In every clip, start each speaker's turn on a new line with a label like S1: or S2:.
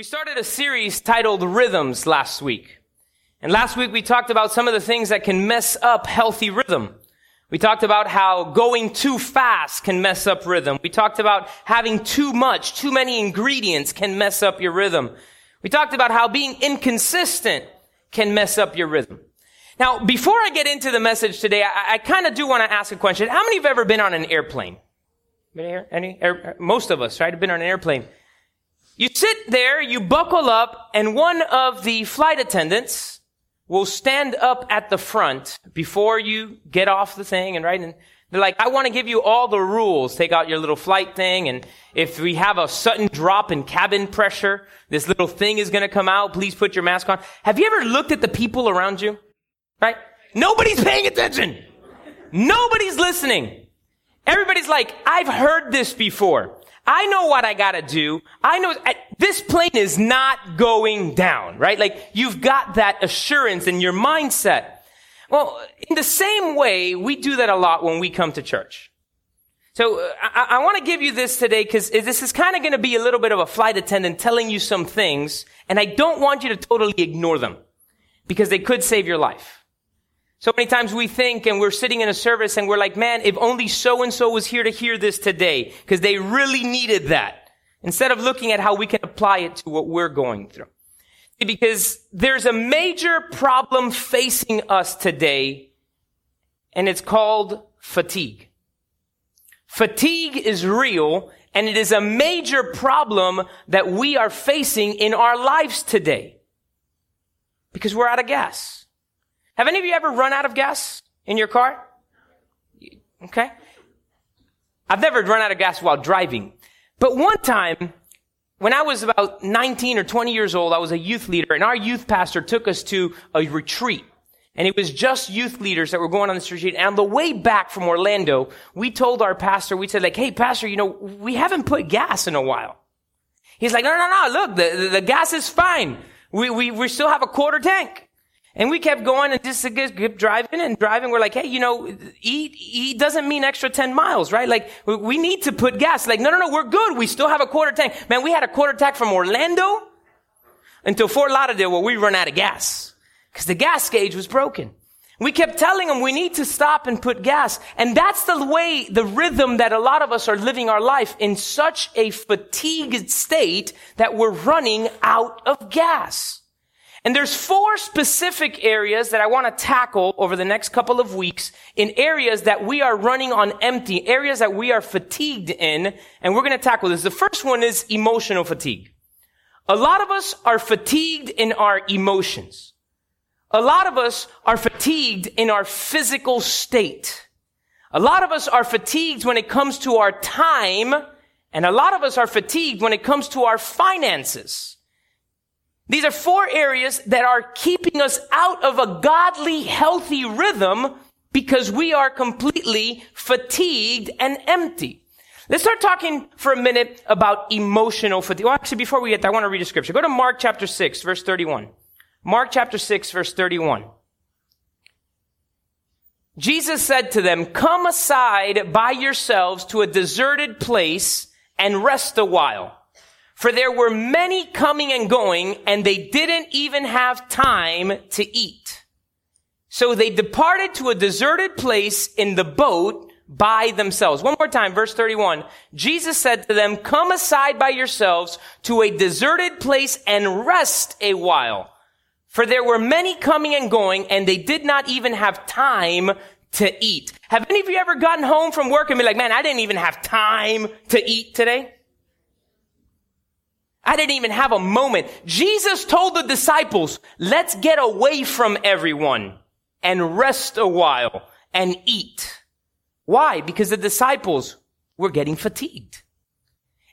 S1: We started a series titled Rhythms last week. And last week we talked about some of the things that can mess up healthy rhythm. We talked about how going too fast can mess up rhythm. We talked about having too much, too many ingredients can mess up your rhythm. We talked about how being inconsistent can mess up your rhythm. Now, before I get into the message today, I, I kind of do want to ask a question. How many of you have ever been on an airplane? Been? Any? Air, most of us, right, have been on an airplane. You sit there, you buckle up, and one of the flight attendants will stand up at the front before you get off the thing and right and they're like, I want to give you all the rules. Take out your little flight thing. And if we have a sudden drop in cabin pressure, this little thing is going to come out. Please put your mask on. Have you ever looked at the people around you? Right? Nobody's paying attention. Nobody's listening. Everybody's like, I've heard this before. I know what I gotta do. I know I, this plane is not going down, right? Like you've got that assurance in your mindset. Well, in the same way, we do that a lot when we come to church. So uh, I, I want to give you this today because this is kind of going to be a little bit of a flight attendant telling you some things, and I don't want you to totally ignore them because they could save your life. So many times we think and we're sitting in a service and we're like, man, if only so and so was here to hear this today, because they really needed that. Instead of looking at how we can apply it to what we're going through. Because there's a major problem facing us today, and it's called fatigue. Fatigue is real, and it is a major problem that we are facing in our lives today. Because we're out of gas. Have any of you ever run out of gas in your car? Okay. I've never run out of gas while driving. But one time, when I was about 19 or 20 years old, I was a youth leader and our youth pastor took us to a retreat. And it was just youth leaders that were going on this retreat. And on the way back from Orlando, we told our pastor, we said like, hey, pastor, you know, we haven't put gas in a while. He's like, no, no, no, look, the, the, the gas is fine. We, we, we still have a quarter tank. And we kept going and just kept driving and driving. We're like, hey, you know, eat, eat doesn't mean extra 10 miles, right? Like, we need to put gas. Like, no, no, no, we're good. We still have a quarter tank. Man, we had a quarter tank from Orlando until Fort Lauderdale where we run out of gas. Because the gas gauge was broken. We kept telling them we need to stop and put gas. And that's the way, the rhythm that a lot of us are living our life in such a fatigued state that we're running out of gas. And there's four specific areas that I want to tackle over the next couple of weeks in areas that we are running on empty, areas that we are fatigued in, and we're going to tackle this. The first one is emotional fatigue. A lot of us are fatigued in our emotions. A lot of us are fatigued in our physical state. A lot of us are fatigued when it comes to our time, and a lot of us are fatigued when it comes to our finances. These are four areas that are keeping us out of a godly, healthy rhythm because we are completely fatigued and empty. Let's start talking for a minute about emotional fatigue. Well, actually, before we get there, I want to read a scripture. Go to Mark chapter 6, verse 31. Mark chapter 6, verse 31. Jesus said to them, come aside by yourselves to a deserted place and rest a while. For there were many coming and going, and they didn't even have time to eat. So they departed to a deserted place in the boat by themselves. One more time, verse 31. Jesus said to them, come aside by yourselves to a deserted place and rest a while. For there were many coming and going, and they did not even have time to eat. Have any of you ever gotten home from work and be like, man, I didn't even have time to eat today? I didn't even have a moment. Jesus told the disciples, let's get away from everyone and rest a while and eat. Why? Because the disciples were getting fatigued.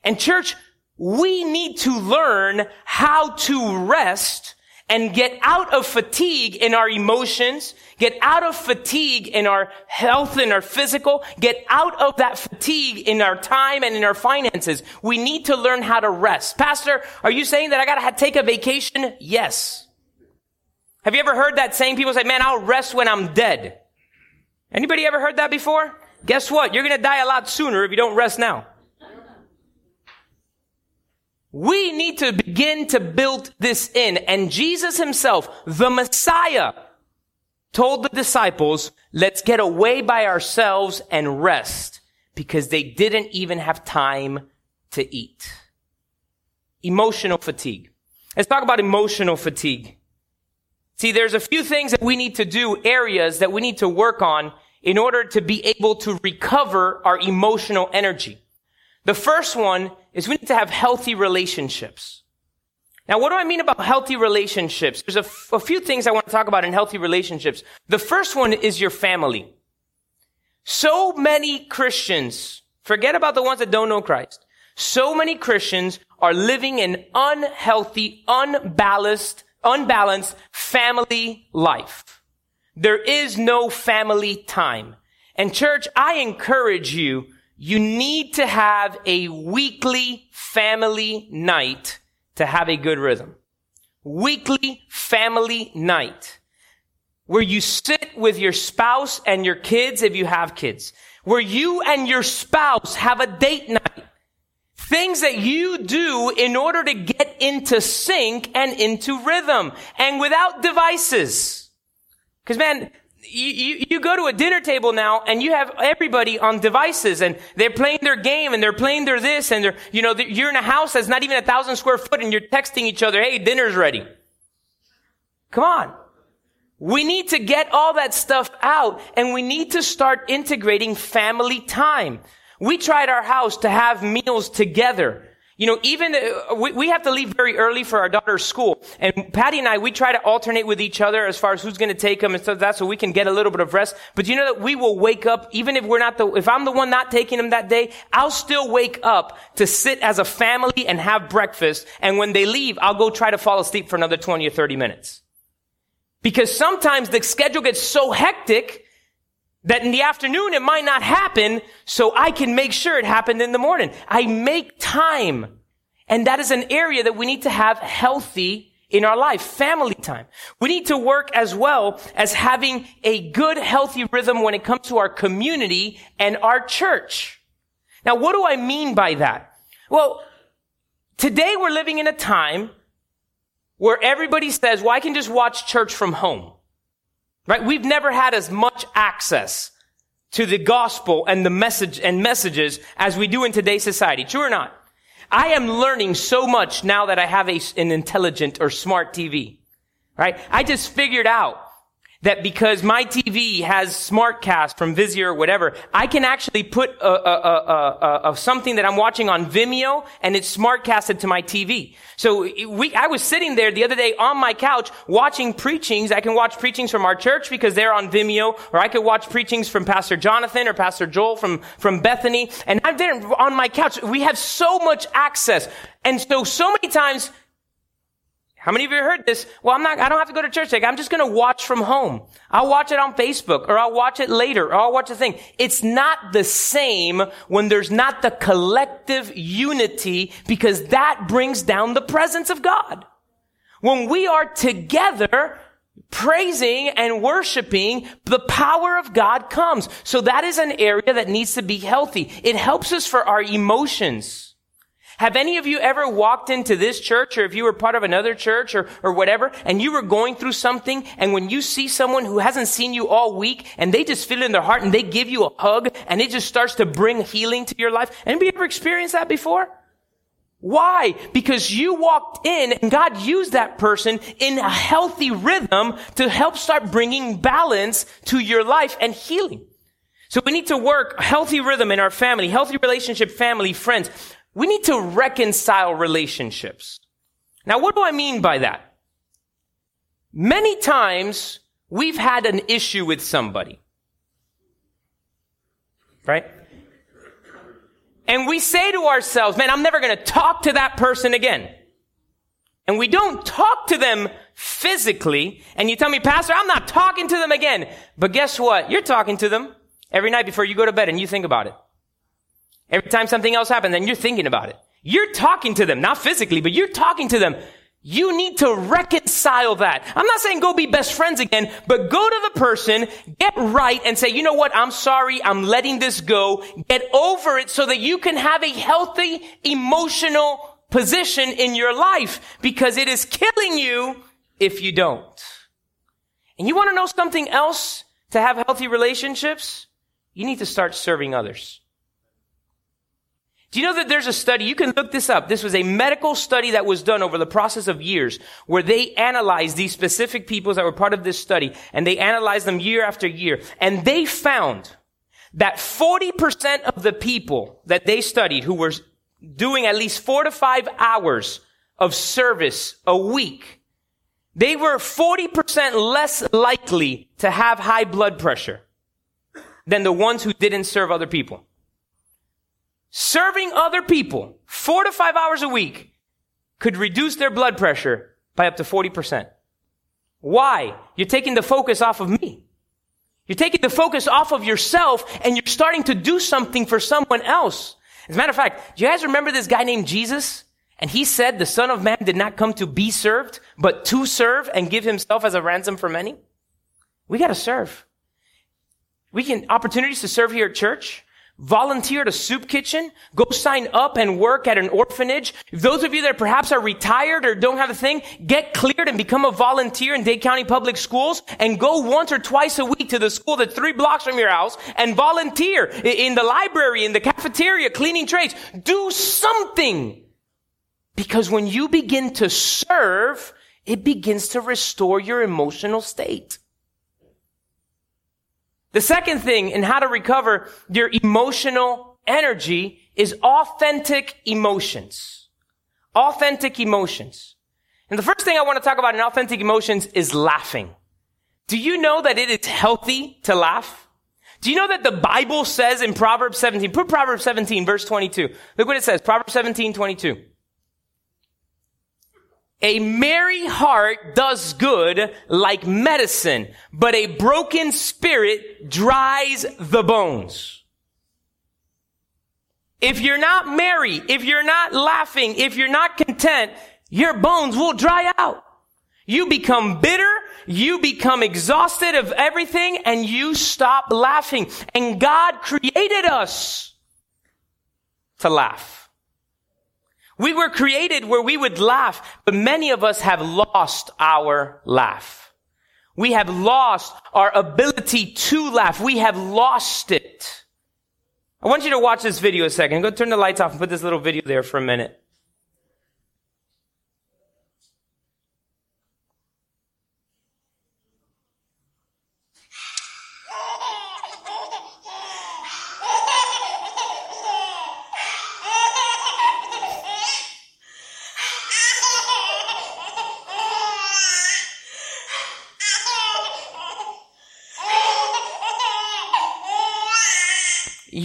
S1: And church, we need to learn how to rest and get out of fatigue in our emotions, get out of fatigue in our health and our physical, get out of that fatigue in our time and in our finances. We need to learn how to rest. Pastor, are you saying that I gotta take a vacation? Yes. Have you ever heard that saying? People say, man, I'll rest when I'm dead. Anybody ever heard that before? Guess what? You're gonna die a lot sooner if you don't rest now. We need to begin to build this in. And Jesus himself, the Messiah, told the disciples, let's get away by ourselves and rest because they didn't even have time to eat. Emotional fatigue. Let's talk about emotional fatigue. See, there's a few things that we need to do, areas that we need to work on in order to be able to recover our emotional energy. The first one is we need to have healthy relationships. Now, what do I mean about healthy relationships? There's a, f- a few things I want to talk about in healthy relationships. The first one is your family. So many Christians, forget about the ones that don't know Christ. So many Christians are living an unhealthy, unbalanced, unbalanced family life. There is no family time. And church, I encourage you you need to have a weekly family night to have a good rhythm. Weekly family night where you sit with your spouse and your kids if you have kids, where you and your spouse have a date night. Things that you do in order to get into sync and into rhythm and without devices. Cause man, you, you, you, go to a dinner table now and you have everybody on devices and they're playing their game and they're playing their this and they're, you know, you're in a house that's not even a thousand square foot and you're texting each other, hey, dinner's ready. Come on. We need to get all that stuff out and we need to start integrating family time. We tried our house to have meals together. You know, even uh, we, we have to leave very early for our daughter's school, and Patty and I we try to alternate with each other as far as who's going to take them and stuff like that, so we can get a little bit of rest. But you know that we will wake up even if we're not the if I'm the one not taking them that day, I'll still wake up to sit as a family and have breakfast. And when they leave, I'll go try to fall asleep for another twenty or thirty minutes, because sometimes the schedule gets so hectic that in the afternoon it might not happen, so I can make sure it happened in the morning. I make time. And that is an area that we need to have healthy in our life, family time. We need to work as well as having a good, healthy rhythm when it comes to our community and our church. Now, what do I mean by that? Well, today we're living in a time where everybody says, well, I can just watch church from home. Right? We've never had as much access to the gospel and the message and messages as we do in today's society. True or not? I am learning so much now that I have a, an intelligent or smart TV. Right? I just figured out that because my TV has SmartCast from Vizio or whatever, I can actually put a, a, a, something that I'm watching on Vimeo and it's SmartCasted to my TV. So we, I was sitting there the other day on my couch watching preachings. I can watch preachings from our church because they're on Vimeo, or I could watch preachings from Pastor Jonathan or Pastor Joel from, from Bethany. And I'm there on my couch. We have so much access. And so, so many times how many of you heard this? Well, I'm not, I don't have to go to church today. I'm just going to watch from home. I'll watch it on Facebook or I'll watch it later or I'll watch a thing. It's not the same when there's not the collective unity because that brings down the presence of God. When we are together, praising and worshiping, the power of God comes. So that is an area that needs to be healthy. It helps us for our emotions. Have any of you ever walked into this church or if you were part of another church or, or whatever and you were going through something and when you see someone who hasn't seen you all week and they just feel it in their heart and they give you a hug and it just starts to bring healing to your life? Anybody ever experienced that before? Why? Because you walked in and God used that person in a healthy rhythm to help start bringing balance to your life and healing. So we need to work healthy rhythm in our family, healthy relationship, family, friends. We need to reconcile relationships. Now, what do I mean by that? Many times we've had an issue with somebody. Right? And we say to ourselves, man, I'm never going to talk to that person again. And we don't talk to them physically. And you tell me, Pastor, I'm not talking to them again. But guess what? You're talking to them every night before you go to bed and you think about it. Every time something else happens and you're thinking about it. You're talking to them, not physically, but you're talking to them. You need to reconcile that. I'm not saying go be best friends again, but go to the person, get right and say, you know what? I'm sorry. I'm letting this go. Get over it so that you can have a healthy emotional position in your life because it is killing you if you don't. And you want to know something else to have healthy relationships? You need to start serving others. Do you know that there's a study? You can look this up. This was a medical study that was done over the process of years where they analyzed these specific peoples that were part of this study and they analyzed them year after year. And they found that 40% of the people that they studied who were doing at least four to five hours of service a week, they were 40% less likely to have high blood pressure than the ones who didn't serve other people. Serving other people four to five hours a week could reduce their blood pressure by up to 40%. Why? You're taking the focus off of me. You're taking the focus off of yourself and you're starting to do something for someone else. As a matter of fact, do you guys remember this guy named Jesus? And he said the son of man did not come to be served, but to serve and give himself as a ransom for many. We gotta serve. We can, opportunities to serve here at church volunteer at a soup kitchen, go sign up and work at an orphanage. If those of you that perhaps are retired or don't have a thing, get cleared and become a volunteer in Dade County Public Schools and go once or twice a week to the school that's three blocks from your house and volunteer in the library, in the cafeteria, cleaning trays. Do something. Because when you begin to serve, it begins to restore your emotional state. The second thing in how to recover your emotional energy is authentic emotions. Authentic emotions. And the first thing I want to talk about in authentic emotions is laughing. Do you know that it is healthy to laugh? Do you know that the Bible says in Proverbs 17, put Proverbs 17 verse 22. Look what it says, Proverbs 17, 22. A merry heart does good like medicine, but a broken spirit dries the bones. If you're not merry, if you're not laughing, if you're not content, your bones will dry out. You become bitter, you become exhausted of everything, and you stop laughing. And God created us to laugh. We were created where we would laugh, but many of us have lost our laugh. We have lost our ability to laugh. We have lost it. I want you to watch this video a second. Go turn the lights off and put this little video there for a minute.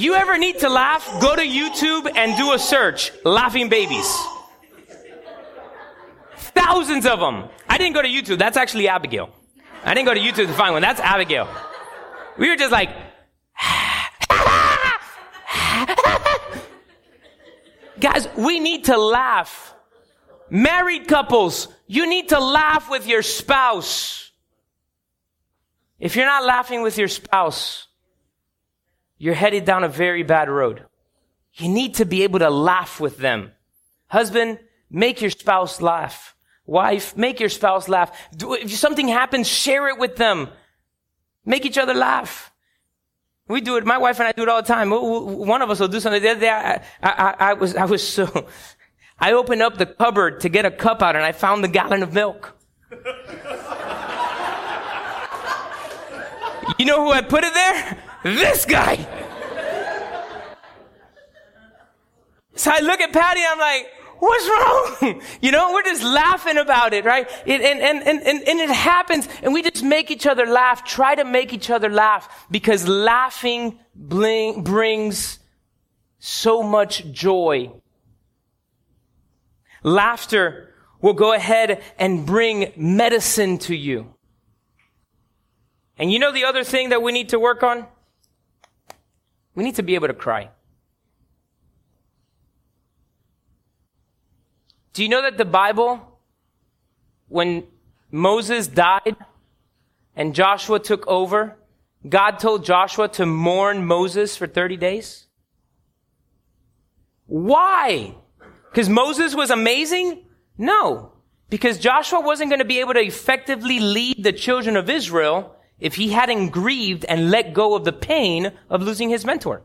S1: You ever need to laugh? Go to YouTube and do a search. Laughing babies. Thousands of them. I didn't go to YouTube. That's actually Abigail. I didn't go to YouTube to find one. That's Abigail. We were just like, guys, we need to laugh. Married couples, you need to laugh with your spouse. If you're not laughing with your spouse, you're headed down a very bad road. You need to be able to laugh with them. Husband, make your spouse laugh. Wife, make your spouse laugh. If something happens, share it with them. Make each other laugh. We do it. My wife and I do it all the time. One of us will do something. The other day, I, I, I was, I was so, I opened up the cupboard to get a cup out and I found the gallon of milk. you know who had put it there? this guy. So I look at Patty I'm like, what's wrong? You know, we're just laughing about it, right? And, and, and, and, and it happens and we just make each other laugh, try to make each other laugh because laughing bling, brings so much joy. Laughter will go ahead and bring medicine to you. And you know the other thing that we need to work on? We need to be able to cry. Do you know that the Bible, when Moses died and Joshua took over, God told Joshua to mourn Moses for 30 days? Why? Because Moses was amazing? No. Because Joshua wasn't going to be able to effectively lead the children of Israel if he hadn't grieved and let go of the pain of losing his mentor.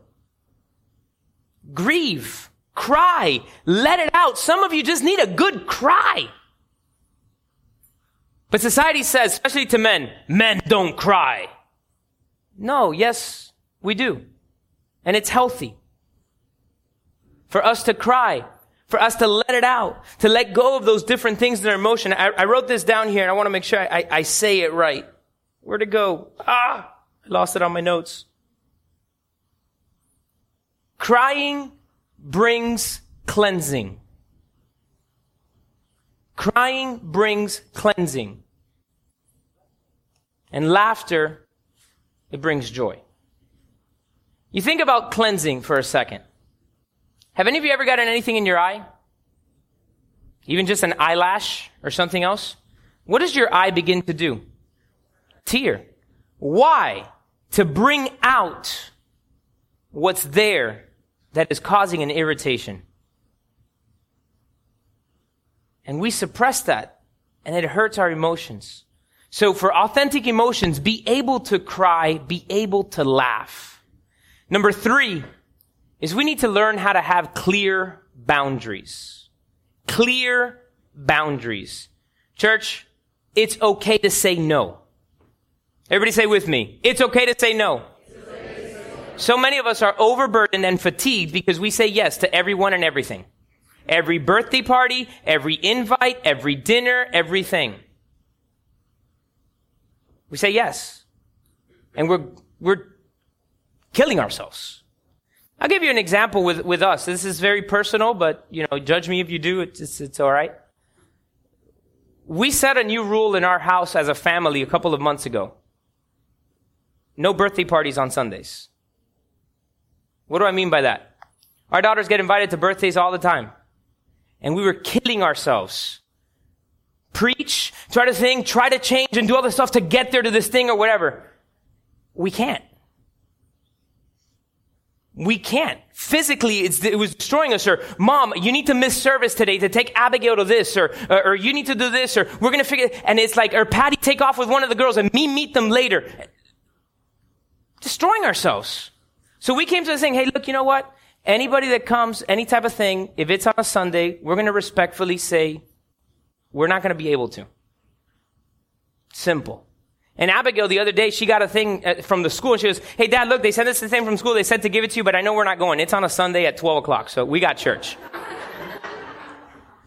S1: Grieve. Cry. Let it out. Some of you just need a good cry. But society says, especially to men, men don't cry. No, yes, we do. And it's healthy. For us to cry, for us to let it out, to let go of those different things in our emotion. I, I wrote this down here and I want to make sure I, I say it right. Where'd it go? Ah, I lost it on my notes. Crying brings cleansing. Crying brings cleansing. And laughter, it brings joy. You think about cleansing for a second. Have any of you ever gotten anything in your eye? Even just an eyelash or something else? What does your eye begin to do? Tear. Why? To bring out what's there that is causing an irritation. And we suppress that, and it hurts our emotions. So for authentic emotions, be able to cry, be able to laugh. Number three is we need to learn how to have clear boundaries. Clear boundaries. Church, it's okay to say no. Everybody say with me. It's okay to say no. So many of us are overburdened and fatigued because we say yes to everyone and everything. Every birthday party, every invite, every dinner, everything. We say yes. And we're, we're killing ourselves. I'll give you an example with, with us. This is very personal, but, you know, judge me if you do. It's, it's, it's all right. We set a new rule in our house as a family a couple of months ago. No birthday parties on Sundays. What do I mean by that? Our daughters get invited to birthdays all the time. And we were killing ourselves. Preach, try to think, try to change and do all the stuff to get there to this thing or whatever. We can't. We can't. Physically, it was destroying us. Or, mom, you need to miss service today to take Abigail to this. Or, or, or you need to do this. Or, we're going to figure, and it's like, or Patty take off with one of the girls and me meet them later. Destroying ourselves. So we came to the thing, hey, look, you know what? Anybody that comes, any type of thing, if it's on a Sunday, we're going to respectfully say, we're not going to be able to. Simple. And Abigail, the other day, she got a thing uh, from the school she goes, Hey, dad, look, they sent us the thing from school. They said to give it to you, but I know we're not going. It's on a Sunday at 12 o'clock. So we got church.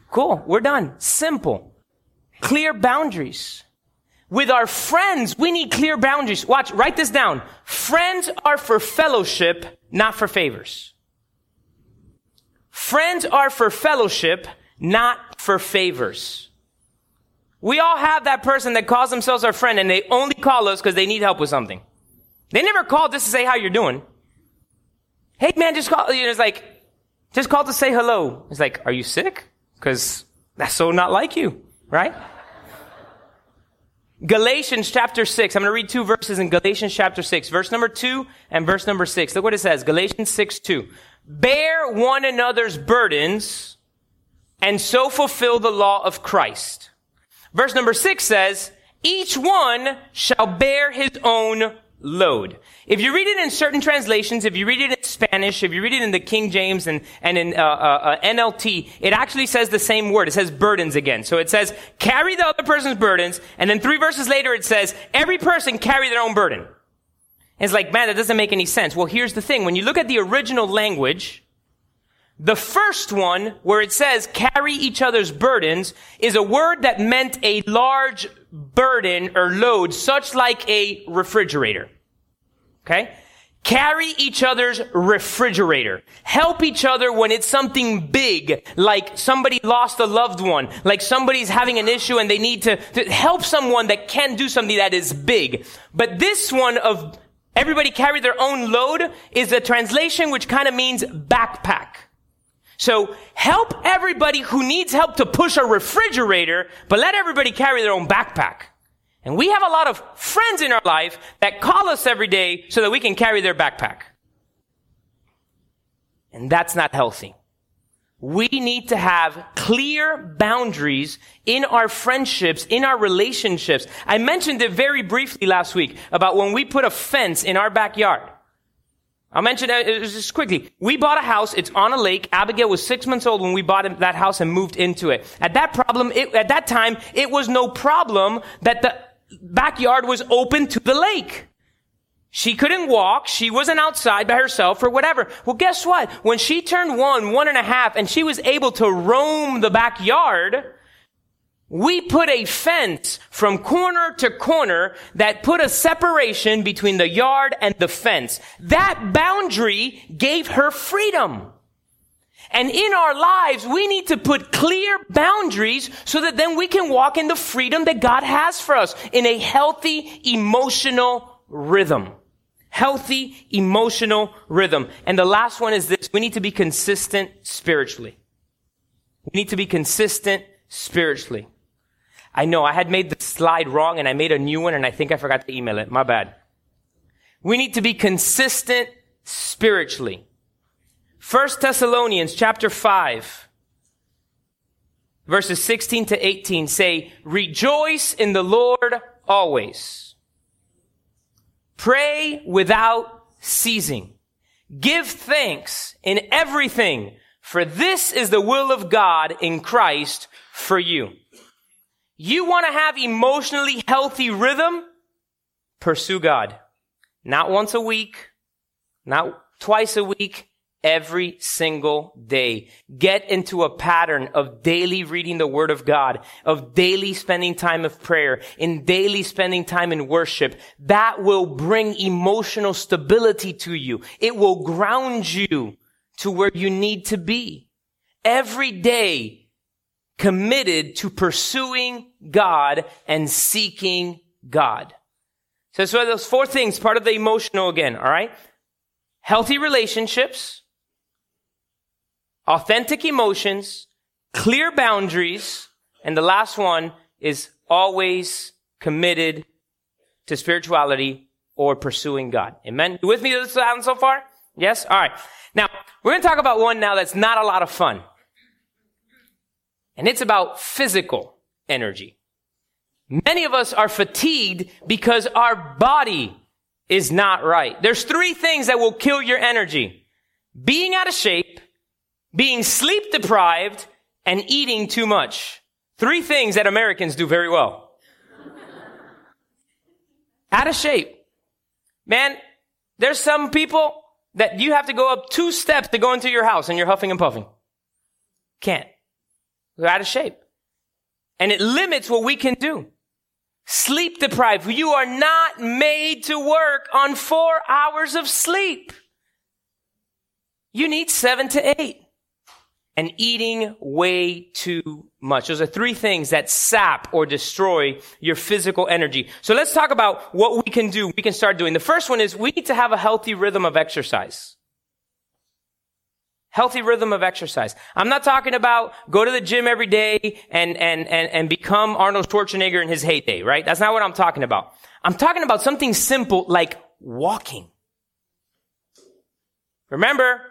S1: cool. We're done. Simple. Clear boundaries. With our friends, we need clear boundaries. Watch, write this down. Friends are for fellowship, not for favors. Friends are for fellowship, not for favors. We all have that person that calls themselves our friend and they only call us because they need help with something. They never call just to say how you're doing. Hey man, just call, you know, it's like, just call to say hello. It's like, are you sick? Cause that's so not like you, right? Galatians chapter 6. I'm going to read two verses in Galatians chapter 6. Verse number 2 and verse number 6. Look what it says. Galatians 6 2. Bear one another's burdens and so fulfill the law of Christ. Verse number six says, each one shall bear his own load. If you read it in certain translations, if you read it in Spanish, if you read it in the King James and, and in uh, uh, uh NLT, it actually says the same word. It says burdens again. So it says, carry the other person's burdens, and then three verses later it says, every person carry their own burden. And it's like, man, that doesn't make any sense. Well, here's the thing. When you look at the original language, the first one, where it says carry each other's burdens, is a word that meant a large burden or load, such like a refrigerator. Okay? Carry each other's refrigerator. Help each other when it's something big, like somebody lost a loved one, like somebody's having an issue and they need to, to help someone that can do something that is big. But this one of everybody carry their own load is a translation which kind of means backpack. So help everybody who needs help to push a refrigerator, but let everybody carry their own backpack. And we have a lot of friends in our life that call us every day so that we can carry their backpack. And that's not healthy. we need to have clear boundaries in our friendships, in our relationships. I mentioned it very briefly last week about when we put a fence in our backyard. I'll mention it uh, just quickly. We bought a house. It's on a lake. Abigail was six months old when we bought that house and moved into it. At that problem, it, at that time, it was no problem that the backyard was open to the lake. She couldn't walk. She wasn't outside by herself or whatever. Well, guess what? When she turned one, one and a half, and she was able to roam the backyard, we put a fence from corner to corner that put a separation between the yard and the fence. That boundary gave her freedom. And in our lives, we need to put clear boundaries so that then we can walk in the freedom that God has for us in a healthy emotional rhythm healthy emotional rhythm. And the last one is this. We need to be consistent spiritually. We need to be consistent spiritually. I know I had made the slide wrong and I made a new one and I think I forgot to email it. My bad. We need to be consistent spiritually. First Thessalonians chapter 5 verses 16 to 18 say, rejoice in the Lord always. Pray without ceasing. Give thanks in everything, for this is the will of God in Christ for you. You want to have emotionally healthy rhythm? Pursue God. Not once a week, not twice a week, every single day. Get into a pattern of daily reading the word of God, of daily spending time of prayer, in daily spending time in worship. That will bring emotional stability to you. It will ground you to where you need to be. Every day committed to pursuing God and seeking God. So, so those four things, part of the emotional again, all right? Healthy relationships, authentic emotions, clear boundaries, and the last one is always committed to spirituality or pursuing God. Amen. You with me this so far? Yes? All right. Now, we're going to talk about one now that's not a lot of fun. And it's about physical energy. Many of us are fatigued because our body is not right. There's three things that will kill your energy. Being out of shape, being sleep deprived, and eating too much. Three things that Americans do very well. Out of shape. Man, there's some people that you have to go up two steps to go into your house and you're huffing and puffing. Can't. You're out of shape. And it limits what we can do. Sleep deprived. You are not made to work on four hours of sleep. You need seven to eight and eating way too much. Those are three things that sap or destroy your physical energy. So let's talk about what we can do. We can start doing. The first one is we need to have a healthy rhythm of exercise. Healthy rhythm of exercise. I'm not talking about go to the gym every day and, and, and, and become Arnold Schwarzenegger in his heyday, right? That's not what I'm talking about. I'm talking about something simple like walking. Remember,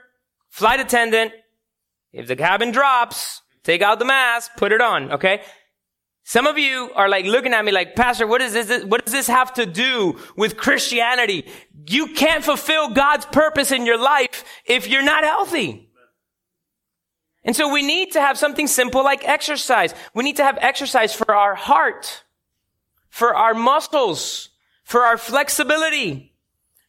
S1: flight attendant, if the cabin drops, take out the mask, put it on, okay? Some of you are like looking at me like, Pastor, what is this? What does this have to do with Christianity? You can't fulfill God's purpose in your life if you're not healthy. And so we need to have something simple like exercise. We need to have exercise for our heart, for our muscles, for our flexibility.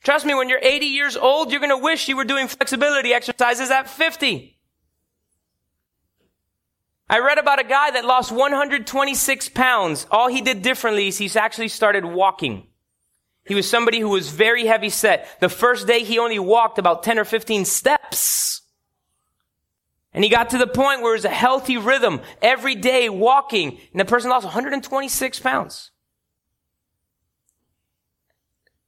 S1: Trust me, when you're 80 years old, you're going to wish you were doing flexibility exercises at 50. I read about a guy that lost 126 pounds. All he did differently is he actually started walking. He was somebody who was very heavy set. The first day he only walked about 10 or 15 steps. And he got to the point where it was a healthy rhythm, every day walking, and the person lost 126 pounds.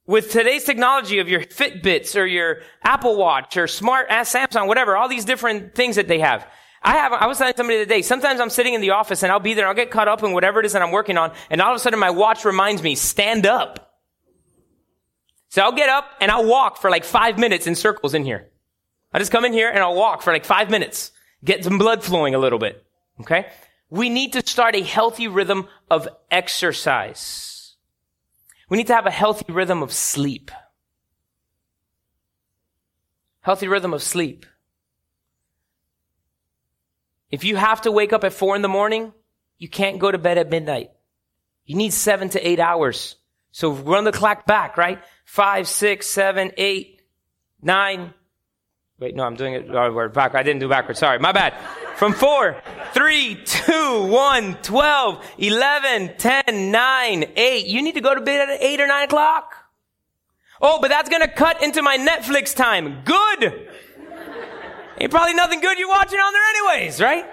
S1: With today's technology of your Fitbits or your Apple Watch or smart uh, Samsung, whatever, all these different things that they have, I have, I was telling somebody today, sometimes I'm sitting in the office and I'll be there, I'll get caught up in whatever it is that I'm working on, and all of a sudden my watch reminds me, stand up. So I'll get up and I'll walk for like five minutes in circles in here. I just come in here and I'll walk for like five minutes. get some blood flowing a little bit. Okay? We need to start a healthy rhythm of exercise. We need to have a healthy rhythm of sleep. Healthy rhythm of sleep. If you have to wake up at four in the morning, you can't go to bed at midnight. You need seven to eight hours. So run the clock back, right? Five, six, seven, eight, nine. Wait, no, I'm doing it oh. I didn't do backwards. Sorry, my bad. From four, three, two, one, twelve, eleven, ten, nine, eight. You need to go to bed at eight or nine o'clock. Oh, but that's gonna cut into my Netflix time. Good. Ain't probably nothing good you're watching on there anyways, right?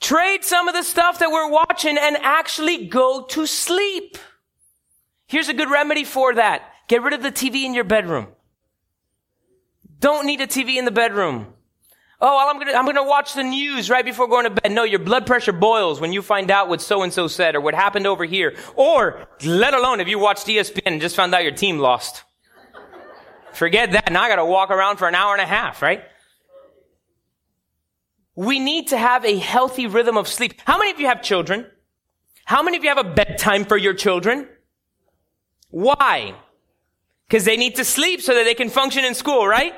S1: Trade some of the stuff that we're watching and actually go to sleep. Here's a good remedy for that. Get rid of the TV in your bedroom. Don't need a TV in the bedroom. Oh, well, I'm gonna, I'm gonna watch the news right before going to bed. No, your blood pressure boils when you find out what so and so said or what happened over here. Or, let alone if you watched ESPN and just found out your team lost. Forget that. Now I gotta walk around for an hour and a half, right? We need to have a healthy rhythm of sleep. How many of you have children? How many of you have a bedtime for your children? Why? Because they need to sleep so that they can function in school, right?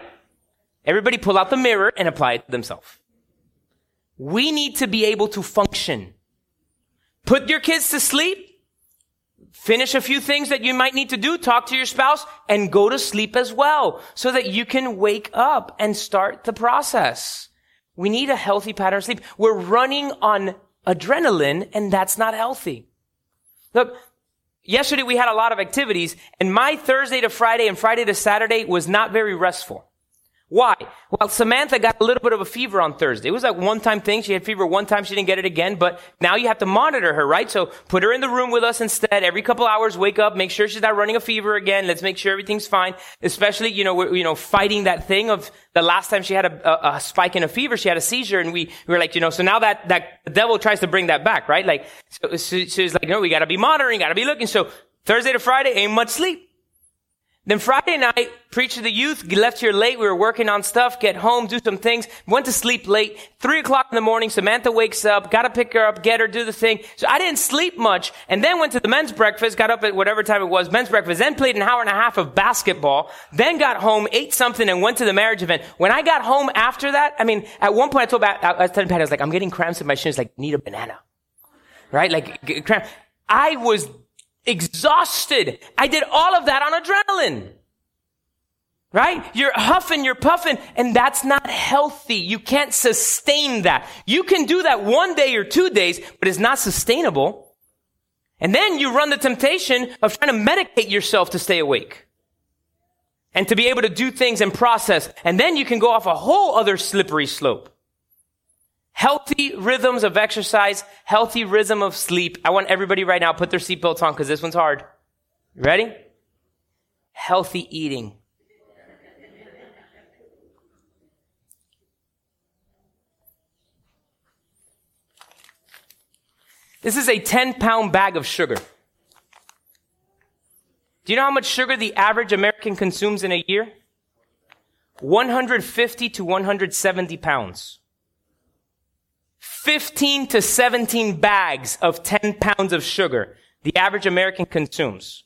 S1: Everybody pull out the mirror and apply it to themselves. We need to be able to function. Put your kids to sleep. Finish a few things that you might need to do. Talk to your spouse and go to sleep as well so that you can wake up and start the process. We need a healthy pattern of sleep. We're running on adrenaline and that's not healthy. Look, yesterday we had a lot of activities and my Thursday to Friday and Friday to Saturday was not very restful. Why? Well, Samantha got a little bit of a fever on Thursday. It was like one time thing. She had fever one time. She didn't get it again, but now you have to monitor her, right? So put her in the room with us instead. Every couple hours, wake up, make sure she's not running a fever again. Let's make sure everything's fine. Especially, you know, we're, you know, fighting that thing of the last time she had a, a, a spike in a fever, she had a seizure and we, we were like, you know, so now that, that devil tries to bring that back, right? Like, so, so she's like, no, we gotta be monitoring, gotta be looking. So Thursday to Friday ain't much sleep. Then Friday night, preached to the youth, left here late. We were working on stuff, get home, do some things, went to sleep late. Three o'clock in the morning, Samantha wakes up, gotta pick her up, get her, do the thing. So I didn't sleep much, and then went to the men's breakfast, got up at whatever time it was, men's breakfast, then played an hour and a half of basketball, then got home, ate something, and went to the marriage event. When I got home after that, I mean, at one point I told, I was telling Patty, I was like, I'm getting cramps in my shins, like, need a banana. Right? Like, cramp. I was exhausted. I did all of that on adrenaline. Right? You're huffing, you're puffing, and that's not healthy. You can't sustain that. You can do that one day or two days, but it's not sustainable. And then you run the temptation of trying to medicate yourself to stay awake. And to be able to do things and process. And then you can go off a whole other slippery slope. Healthy rhythms of exercise, healthy rhythm of sleep. I want everybody right now put their seatbelts on because this one's hard. ready? Healthy eating. This is a 10 pound bag of sugar. Do you know how much sugar the average American consumes in a year? 150 to 170 pounds. 15 to 17 bags of 10 pounds of sugar the average American consumes.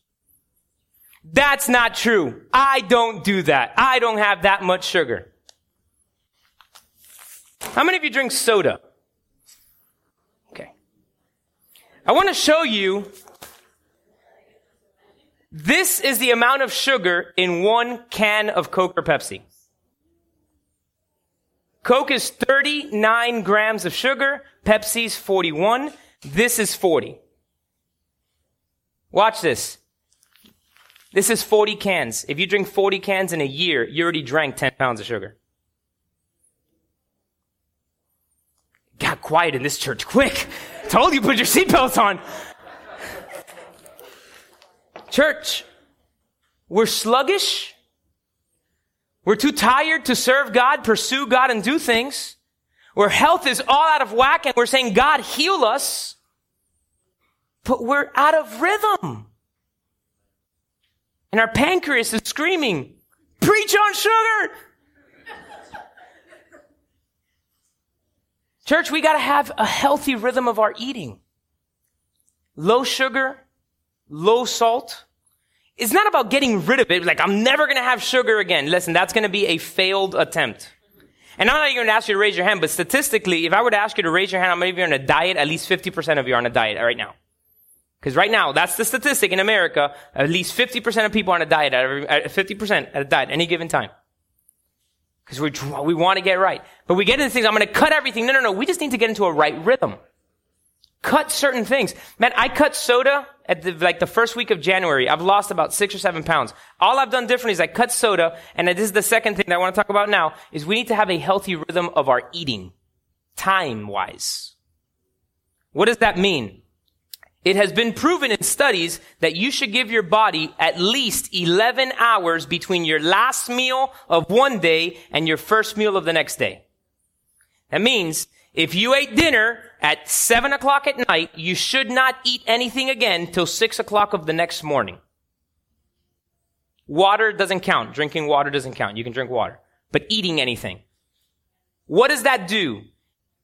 S1: That's not true. I don't do that. I don't have that much sugar. How many of you drink soda? Okay. I want to show you this is the amount of sugar in one can of Coke or Pepsi. Coke is 39 grams of sugar. Pepsi's 41. This is 40. Watch this. This is 40 cans. If you drink 40 cans in a year, you already drank 10 pounds of sugar. Got quiet in this church quick. Told you put your seatbelts on. Church, we're sluggish. We're too tired to serve God, pursue God, and do things. Where health is all out of whack and we're saying, God, heal us. But we're out of rhythm. And our pancreas is screaming, preach on sugar. Church, we gotta have a healthy rhythm of our eating. Low sugar, low salt. It's not about getting rid of it. Like, I'm never gonna have sugar again. Listen, that's gonna be a failed attempt. And I'm not even to ask you to raise your hand, but statistically, if I were to ask you to raise your hand how many of you are on a diet, at least 50% of you are on a diet right now. Because right now, that's the statistic in America. At least 50% of people are on a diet, at 50% at a diet, any given time. Because we, we want to get right. But we get into things, I'm to cut everything. No, no, no. We just need to get into a right rhythm. Cut certain things. Man, I cut soda at the, like the first week of January. I've lost about six or seven pounds. All I've done differently is I cut soda, and this is the second thing that I want to talk about now, is we need to have a healthy rhythm of our eating. Time-wise. What does that mean? It has been proven in studies that you should give your body at least 11 hours between your last meal of one day and your first meal of the next day. That means if you ate dinner at 7 o'clock at night, you should not eat anything again till 6 o'clock of the next morning. Water doesn't count. Drinking water doesn't count. You can drink water. But eating anything. What does that do?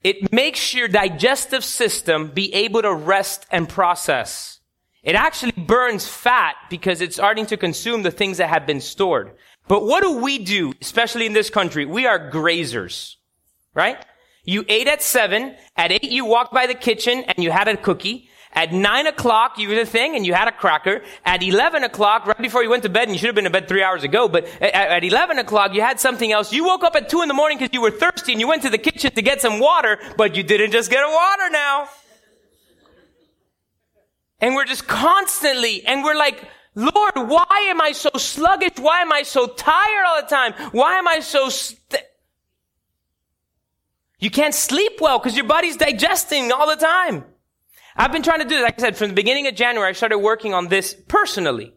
S1: It makes your digestive system be able to rest and process. It actually burns fat because it's starting to consume the things that have been stored. But what do we do, especially in this country? We are grazers, right? You ate at seven. At eight, you walked by the kitchen and you had a cookie. At nine o'clock, you did a thing and you had a cracker. At 11 o'clock, right before you went to bed, and you should have been in bed three hours ago, but at, at 11 o'clock, you had something else. You woke up at two in the morning because you were thirsty and you went to the kitchen to get some water, but you didn't just get a water now. And we're just constantly, and we're like, Lord, why am I so sluggish? Why am I so tired all the time? Why am I so st-? You can't sleep well because your body's digesting all the time. I've been trying to do this, like I said, from the beginning of January, I started working on this personally.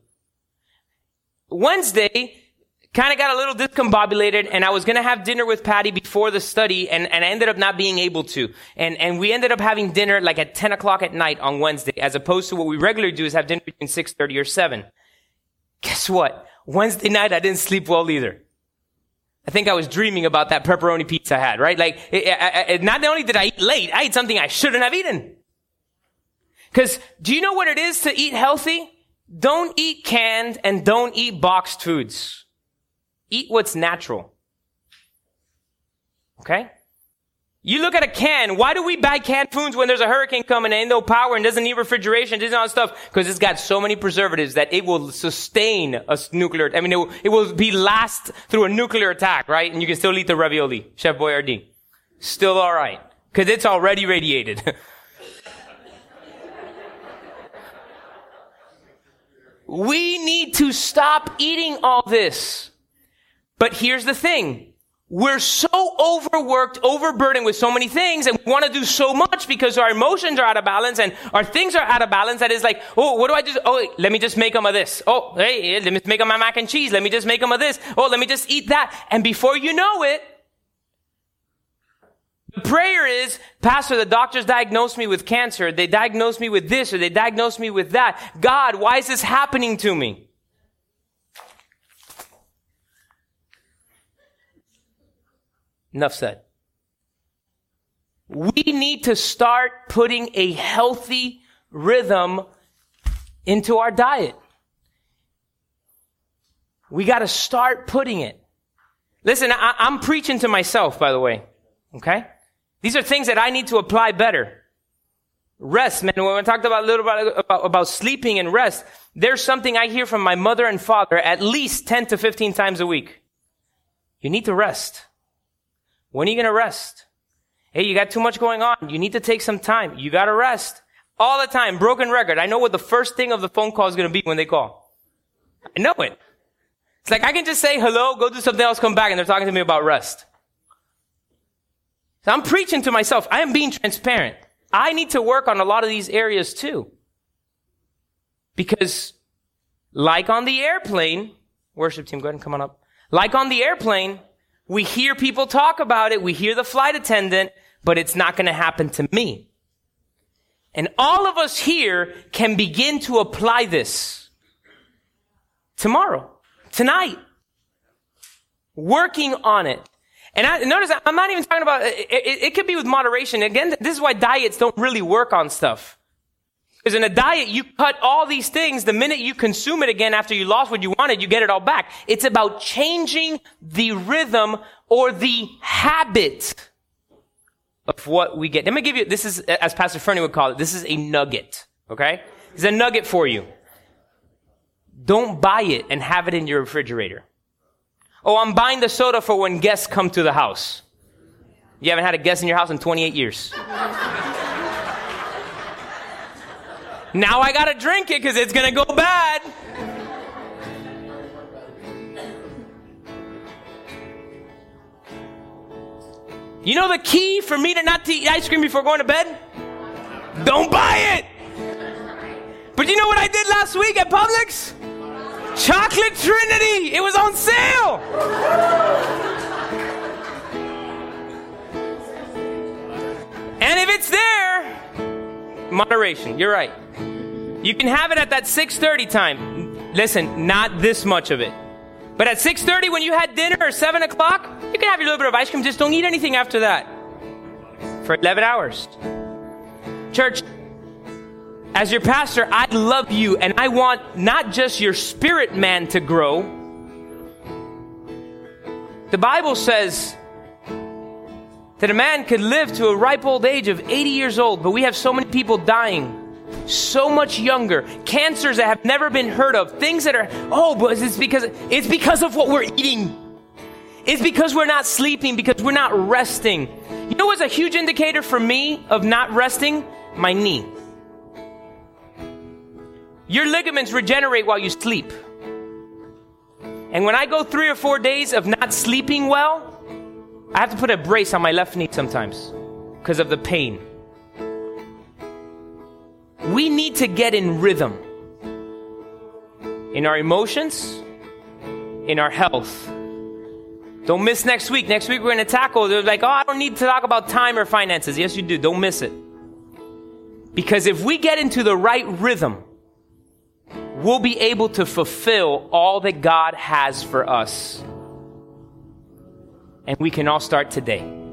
S1: Wednesday, kind of got a little discombobulated and I was going to have dinner with Patty before the study and, and I ended up not being able to. And, and we ended up having dinner like at 10 o'clock at night on Wednesday as opposed to what we regularly do is have dinner between 6.30 or 7. Guess what? Wednesday night I didn't sleep well either. I think I was dreaming about that pepperoni pizza I had, right? Like, it, it, it, not only did I eat late, I ate something I shouldn't have eaten. Because do you know what it is to eat healthy? Don't eat canned and don't eat boxed foods. Eat what's natural. Okay? You look at a can. Why do we buy canned foods when there's a hurricane coming and ain't no power and doesn't need refrigeration, doesn't all that stuff? Because it's got so many preservatives that it will sustain a nuclear, I mean, it will, it will be last through a nuclear attack, right? And you can still eat the ravioli, Chef Boyardee. Still alright. Because it's already radiated. We need to stop eating all this. But here's the thing. We're so overworked, overburdened with so many things, and we want to do so much because our emotions are out of balance and our things are out of balance that is like, oh, what do I just, oh, let me just make them of this. Oh, hey, eh, let me make them my mac and cheese. Let me just make them of this. Oh, let me just eat that. And before you know it, the prayer is, Pastor, the doctors diagnosed me with cancer. They diagnosed me with this or they diagnosed me with that. God, why is this happening to me? Enough said. We need to start putting a healthy rhythm into our diet. We got to start putting it. Listen, I, am preaching to myself, by the way. Okay? These are things that I need to apply better. Rest, man. When we talked about a little bit about, about sleeping and rest, there's something I hear from my mother and father at least 10 to 15 times a week. You need to rest. When are you going to rest? Hey, you got too much going on. You need to take some time. You got to rest. All the time. Broken record. I know what the first thing of the phone call is going to be when they call. I know it. It's like I can just say hello, go do something else, come back, and they're talking to me about rest. So I'm preaching to myself. I am being transparent. I need to work on a lot of these areas too. Because like on the airplane, worship team, go ahead and come on up. Like on the airplane, we hear people talk about it. We hear the flight attendant, but it's not going to happen to me. And all of us here can begin to apply this tomorrow, tonight, working on it. And I, notice, I'm not even talking about, it, it, it could be with moderation. Again, this is why diets don't really work on stuff. Because in a diet, you cut all these things. The minute you consume it again after you lost what you wanted, you get it all back. It's about changing the rhythm or the habit of what we get. Let me give you, this is, as Pastor Fernie would call it, this is a nugget. Okay? It's a nugget for you. Don't buy it and have it in your refrigerator. Oh, I'm buying the soda for when guests come to the house. You haven't had a guest in your house in 28 years. Now I gotta drink it because it's gonna go bad. You know the key for me to not to eat ice cream before going to bed? Don't buy it! But you know what I did last week at Publix? Chocolate Trinity! It was on sale! and if it's there, moderation, you're right. You can have it at that 6.30 time. Listen, not this much of it. But at 6.30 when you had dinner or 7 o'clock, you can have your little bit of ice cream. Just don't eat anything after that. For 11 hours. Church, as your pastor, I love you and I want not just your spirit man to grow. The Bible says that a man could live to a ripe old age of 80 years old, but we have so many people dying so much younger, cancers that have never been heard of, things that are, oh, but it's because, it's because of what we're eating. It's because we're not sleeping, because we're not resting. You know what's a huge indicator for me of not resting? My knee. Your ligaments regenerate while you sleep. And when I go three or four days of not sleeping well, I have to put a brace on my left knee sometimes because of the pain. We need to get in rhythm in our emotions, in our health. Don't miss next week. Next week we're going to tackle. They're like, oh, I don't need to talk about time or finances. Yes, you do. Don't miss it. Because if we get into the right rhythm, we'll be able to fulfill all that God has for us. And we can all start today.